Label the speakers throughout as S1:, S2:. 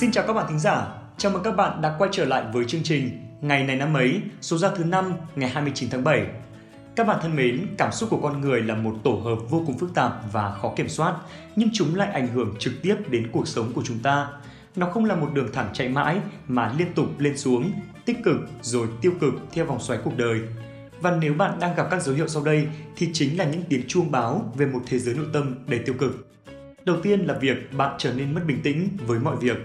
S1: Xin chào các bạn thính giả, chào mừng các bạn đã quay trở lại với chương trình Ngày này năm ấy, số ra thứ năm ngày 29 tháng 7. Các bạn thân mến, cảm xúc của con người là một tổ hợp vô cùng phức tạp và khó kiểm soát, nhưng chúng lại ảnh hưởng trực tiếp đến cuộc sống của chúng ta. Nó không là một đường thẳng chạy mãi mà liên tục lên xuống, tích cực rồi tiêu cực theo vòng xoáy cuộc đời. Và nếu bạn đang gặp các dấu hiệu sau đây thì chính là những tiếng chuông báo về một thế giới nội tâm đầy tiêu cực. Đầu tiên là việc bạn trở nên mất bình tĩnh với mọi việc.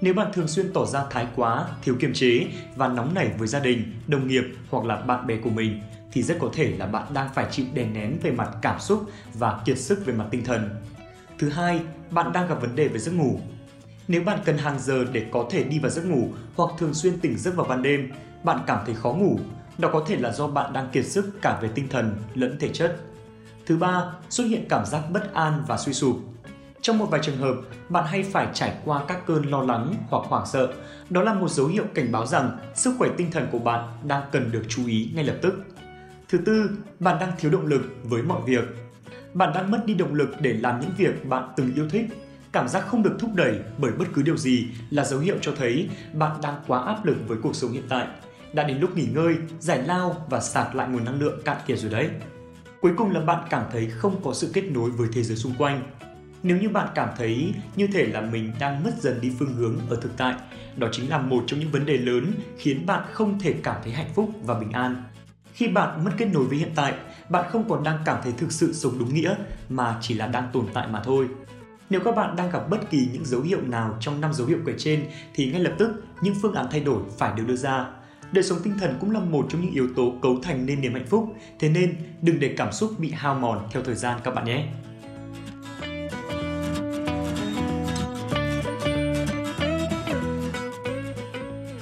S1: Nếu bạn thường xuyên tỏ ra thái quá, thiếu kiềm chế và nóng nảy với gia đình, đồng nghiệp hoặc là bạn bè của mình thì rất có thể là bạn đang phải chịu đè nén về mặt cảm xúc và kiệt sức về mặt tinh thần. Thứ hai, bạn đang gặp vấn đề về giấc ngủ. Nếu bạn cần hàng giờ để có thể đi vào giấc ngủ hoặc thường xuyên tỉnh giấc vào ban đêm, bạn cảm thấy khó ngủ, đó có thể là do bạn đang kiệt sức cả về tinh thần lẫn thể chất. Thứ ba, xuất hiện cảm giác bất an và suy sụp. Trong một vài trường hợp, bạn hay phải trải qua các cơn lo lắng hoặc hoảng sợ. Đó là một dấu hiệu cảnh báo rằng sức khỏe tinh thần của bạn đang cần được chú ý ngay lập tức. Thứ tư, bạn đang thiếu động lực với mọi việc. Bạn đang mất đi động lực để làm những việc bạn từng yêu thích. Cảm giác không được thúc đẩy bởi bất cứ điều gì là dấu hiệu cho thấy bạn đang quá áp lực với cuộc sống hiện tại. Đã đến lúc nghỉ ngơi, giải lao và sạc lại nguồn năng lượng cạn kiệt rồi đấy. Cuối cùng là bạn cảm thấy không có sự kết nối với thế giới xung quanh nếu như bạn cảm thấy như thể là mình đang mất dần đi phương hướng ở thực tại, đó chính là một trong những vấn đề lớn khiến bạn không thể cảm thấy hạnh phúc và bình an. Khi bạn mất kết nối với hiện tại, bạn không còn đang cảm thấy thực sự sống đúng nghĩa mà chỉ là đang tồn tại mà thôi. Nếu các bạn đang gặp bất kỳ những dấu hiệu nào trong năm dấu hiệu kể trên thì ngay lập tức những phương án thay đổi phải được đưa ra. Đời sống tinh thần cũng là một trong những yếu tố cấu thành nên niềm hạnh phúc, thế nên đừng để cảm xúc bị hao mòn theo thời gian các bạn nhé.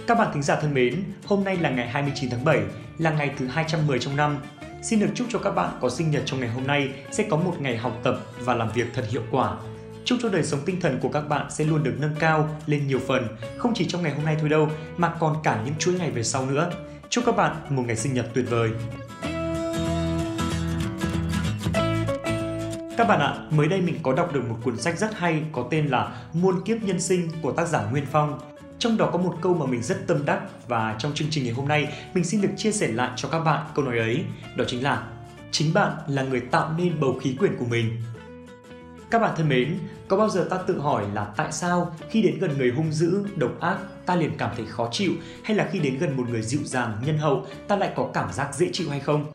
S1: Các bạn thính giả thân mến, hôm nay là ngày 29 tháng 7, là ngày thứ 210 trong năm. Xin được chúc cho các bạn có sinh nhật trong ngày hôm nay sẽ có một ngày học tập và làm việc thật hiệu quả. Chúc cho đời sống tinh thần của các bạn sẽ luôn được nâng cao lên nhiều phần, không chỉ trong ngày hôm nay thôi đâu, mà còn cả những chuỗi ngày về sau nữa. Chúc các bạn một ngày sinh nhật tuyệt vời. Các bạn ạ, mới đây mình có đọc được một cuốn sách rất hay có tên là Muôn kiếp nhân sinh của tác giả Nguyên Phong. Trong đó có một câu mà mình rất tâm đắc và trong chương trình ngày hôm nay mình xin được chia sẻ lại cho các bạn câu nói ấy. Đó chính là chính bạn là người tạo nên bầu khí quyển của mình. Các bạn thân mến, có bao giờ ta tự hỏi là tại sao khi đến gần người hung dữ, độc ác, ta liền cảm thấy khó chịu hay là khi đến gần một người dịu dàng, nhân hậu, ta lại có cảm giác dễ chịu hay không?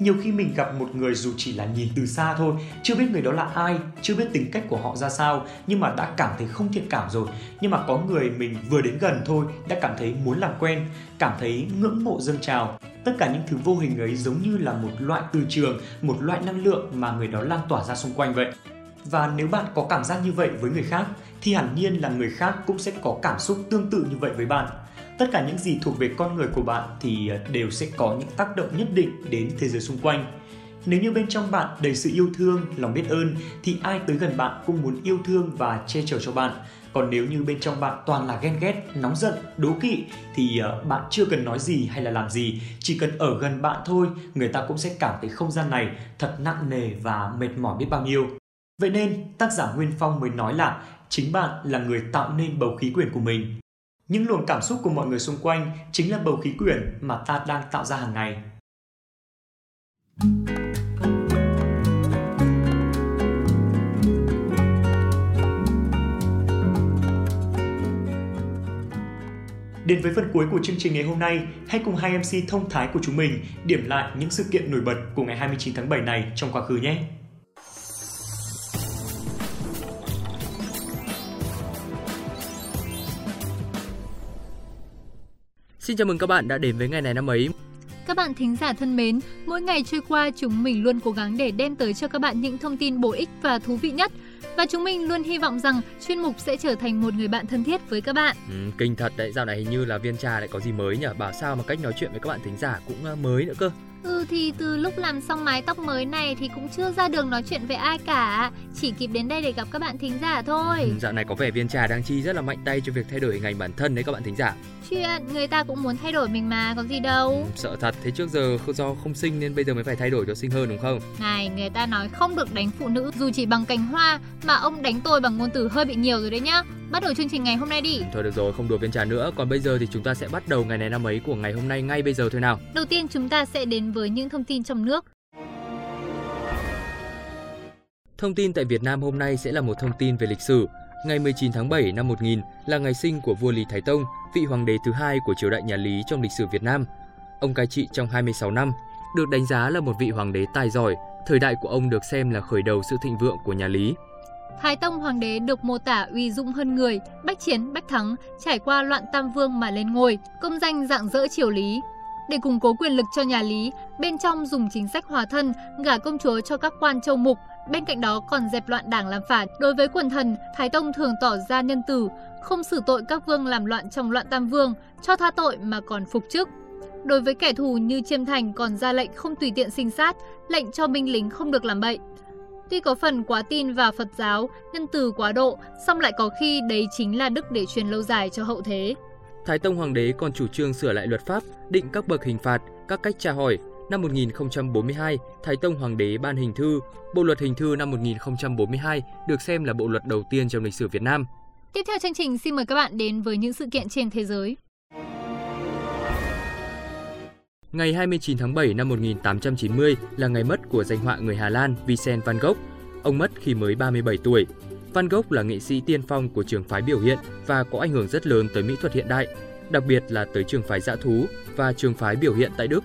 S1: Nhiều khi mình gặp một người dù chỉ là nhìn từ xa thôi, chưa biết người đó là ai, chưa biết tính cách của họ ra sao, nhưng mà đã cảm thấy không thiện cảm rồi. Nhưng mà có người mình vừa đến gần thôi, đã cảm thấy muốn làm quen, cảm thấy ngưỡng mộ dâng trào. Tất cả những thứ vô hình ấy giống như là một loại từ trường, một loại năng lượng mà người đó lan tỏa ra xung quanh vậy. Và nếu bạn có cảm giác như vậy với người khác, thì hẳn nhiên là người khác cũng sẽ có cảm xúc tương tự như vậy với bạn tất cả những gì thuộc về con người của bạn thì ờ, đều sẽ có những tác động nhất định đến thế giới xung quanh nếu như bên trong bạn đầy sự yêu thương, lòng biết ơn thì ai tới gần bạn cũng muốn yêu thương và che chở cho bạn. Còn nếu như bên trong bạn toàn là ghen ghét, nóng giận, đố kỵ thì ờ, bạn chưa cần nói gì hay là làm gì, chỉ cần ở gần bạn thôi, người ta cũng sẽ cảm thấy không gian này thật nặng nề và mệt mỏi biết bao nhiêu. Vậy nên, tác giả Nguyên Phong mới nói là chính bạn là người tạo nên bầu khí quyển của mình. Những luồng cảm xúc của mọi người xung quanh chính là bầu khí quyển mà ta đang tạo ra hàng ngày. Đến với phần cuối của chương trình ngày hôm nay, hãy cùng hai MC thông thái của chúng mình điểm lại những sự kiện nổi bật của ngày 29 tháng 7 này trong quá khứ nhé.
S2: Xin chào mừng các bạn đã đến với ngày này năm ấy.
S3: Các bạn thính giả thân mến, mỗi ngày trôi qua chúng mình luôn cố gắng để đem tới cho các bạn những thông tin bổ ích và thú vị nhất. Và chúng mình luôn hy vọng rằng chuyên mục sẽ trở thành một người bạn thân thiết với các bạn.
S2: Ừ, kinh thật đấy, dạo này hình như là viên trà lại có gì mới nhỉ? Bảo sao mà cách nói chuyện với các bạn thính giả cũng ờ, mới nữa cơ.
S3: Ừ thì từ lúc làm xong mái tóc mới này thì cũng chưa ra đường nói chuyện với ai cả. Chỉ kịp đến đây để gặp các bạn thính giả thôi. Ừ,
S2: Dạo này có vẻ viên trà đang chi rất là mạnh tay cho việc thay đổi hình ảnh bản thân đấy các bạn thính giả.
S3: Chuyện người ta cũng muốn thay đổi mình mà có gì đâu. Ừ,
S2: Sợ thật thế trước giờ do không xinh nên bây giờ mới phải thay đổi cho xinh hơn đúng không?
S3: Này người ta nói không được đánh phụ nữ dù chỉ bằng cành hoa Mà ông đánh tôi bằng ngôn từ hơi bị nhiều rồi đấy nhá Bắt đầu chương trình ngày hôm nay đi.
S2: Thôi được rồi, không đùa viên trà nữa. Còn bây giờ thì chúng ta sẽ bắt đầu ngày này năm ấy của ngày hôm nay ngay bây giờ thôi nào.
S3: Đầu tiên chúng ta sẽ đến với những thông tin trong nước.
S2: Thông tin tại Việt Nam hôm nay sẽ là một thông tin về lịch sử. Ngày 19 tháng 7 năm 1000 là ngày sinh của vua Lý Thái Tông, vị hoàng đế thứ hai của triều đại nhà Lý trong lịch sử Việt Nam. Ông cai trị trong 26 năm, được đánh giá là một vị hoàng đế tài giỏi, thời đại của ông được xem là khởi đầu sự thịnh vượng của nhà Lý.
S3: Thái Tông Hoàng đế được mô tả uy dũng hơn người, bách chiến bách thắng, trải qua loạn tam vương mà lên ngôi, công danh dạng dỡ triều Lý. Để củng cố quyền lực cho nhà Lý, bên trong dùng chính sách hòa thân, gả công chúa cho các quan châu mục, bên cạnh đó còn dẹp loạn đảng làm phản. Đối với quần thần, Thái Tông thường tỏ ra nhân từ, không xử tội các vương làm loạn trong loạn tam vương, cho tha tội mà còn phục chức. Đối với kẻ thù như Chiêm Thành còn ra lệnh không tùy tiện sinh sát, lệnh cho binh lính không được làm bậy. Tuy có phần quá tin vào Phật giáo, nhân từ quá độ, song lại có khi đấy chính là đức để truyền lâu dài cho hậu thế.
S2: Thái Tông Hoàng đế còn chủ trương sửa lại luật pháp, định các bậc hình phạt, các cách tra hỏi. Năm 1042, Thái Tông Hoàng đế ban hình thư. Bộ luật hình thư năm 1042 được xem là bộ luật đầu tiên trong lịch sử Việt Nam.
S3: Tiếp theo chương trình xin mời các bạn đến với những sự kiện trên thế giới.
S2: Ngày 29 tháng 7 năm 1890 là ngày mất của danh họa người Hà Lan Vincent van Gogh. Ông mất khi mới 37 tuổi. Van Gogh là nghệ sĩ tiên phong của trường phái biểu hiện và có ảnh hưởng rất lớn tới mỹ thuật hiện đại, đặc biệt là tới trường phái dã thú và trường phái biểu hiện tại Đức.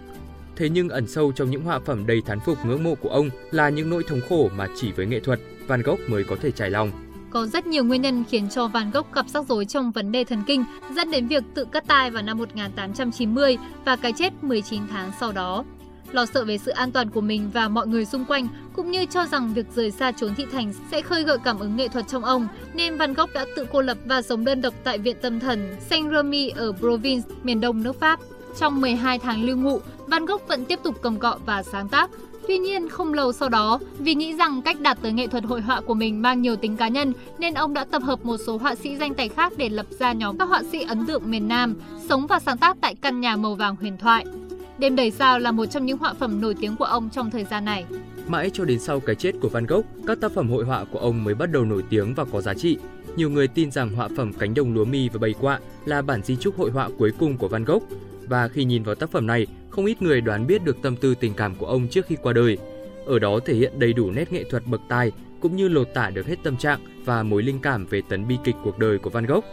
S2: Thế nhưng ẩn sâu trong những họa phẩm đầy thán phục ngưỡng mộ của ông là những nỗi thống khổ mà chỉ với nghệ thuật, Van Gogh mới có thể trải lòng.
S3: Có rất nhiều nguyên nhân khiến cho Van Gogh gặp rắc rối trong vấn đề thần kinh, dẫn đến việc tự cắt tai vào năm 1890 và cái chết 19 tháng sau đó. Lo sợ về sự an toàn của mình và mọi người xung quanh, cũng như cho rằng việc rời xa chốn thị thành sẽ khơi gợi cảm ứng nghệ thuật trong ông, nên Van Gogh đã tự cô lập và sống đơn độc tại viện tâm thần Saint-Remy ở Provence, miền đông nước Pháp. Trong 12 tháng lưu ngụ, Van Gogh vẫn tiếp tục cầm cọ và sáng tác, Tuy nhiên, không lâu sau đó, vì nghĩ rằng cách đạt tới nghệ thuật hội họa của mình mang nhiều tính cá nhân, nên ông đã tập hợp một số họa sĩ danh tài khác để lập ra nhóm các họa sĩ ấn tượng miền Nam, sống và sáng tác tại căn nhà màu vàng huyền thoại. Đêm đầy sao là một trong những họa phẩm nổi tiếng của ông trong thời gian này.
S2: Mãi cho đến sau cái chết của Van Gogh, các tác phẩm hội họa của ông mới bắt đầu nổi tiếng và có giá trị. Nhiều người tin rằng họa phẩm Cánh đồng lúa mì và bầy quạ là bản di chúc hội họa cuối cùng của Van Gogh. Và khi nhìn vào tác phẩm này, không ít người đoán biết được tâm tư tình cảm của ông trước khi qua đời. Ở đó thể hiện đầy đủ nét nghệ thuật bậc tài cũng như lột tả được hết tâm trạng và mối linh cảm về tấn bi kịch cuộc đời của Van Gogh.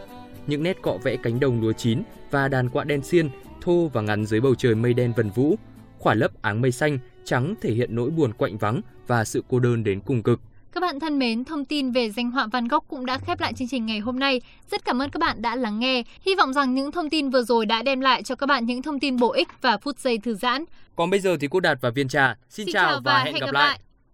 S2: Những nét cọ vẽ cánh đồng lúa chín và đàn quạ đen xiên thô và ngắn dưới bầu trời mây đen vần vũ, khỏa lấp áng mây xanh trắng thể hiện nỗi buồn quạnh vắng và sự cô đơn đến cùng cực.
S3: Các bạn thân mến, thông tin về danh họa Van Gogh cũng đã khép lại chương trình ngày hôm nay. Rất cảm ơn các bạn đã lắng nghe. Hy vọng rằng những thông tin vừa rồi đã đem lại cho các bạn những thông tin bổ ích và phút giây thư giãn.
S2: Còn bây giờ thì cô Đạt và Viên Trà xin, xin chào, chào và, và hẹn gặp, gặp lại. lại.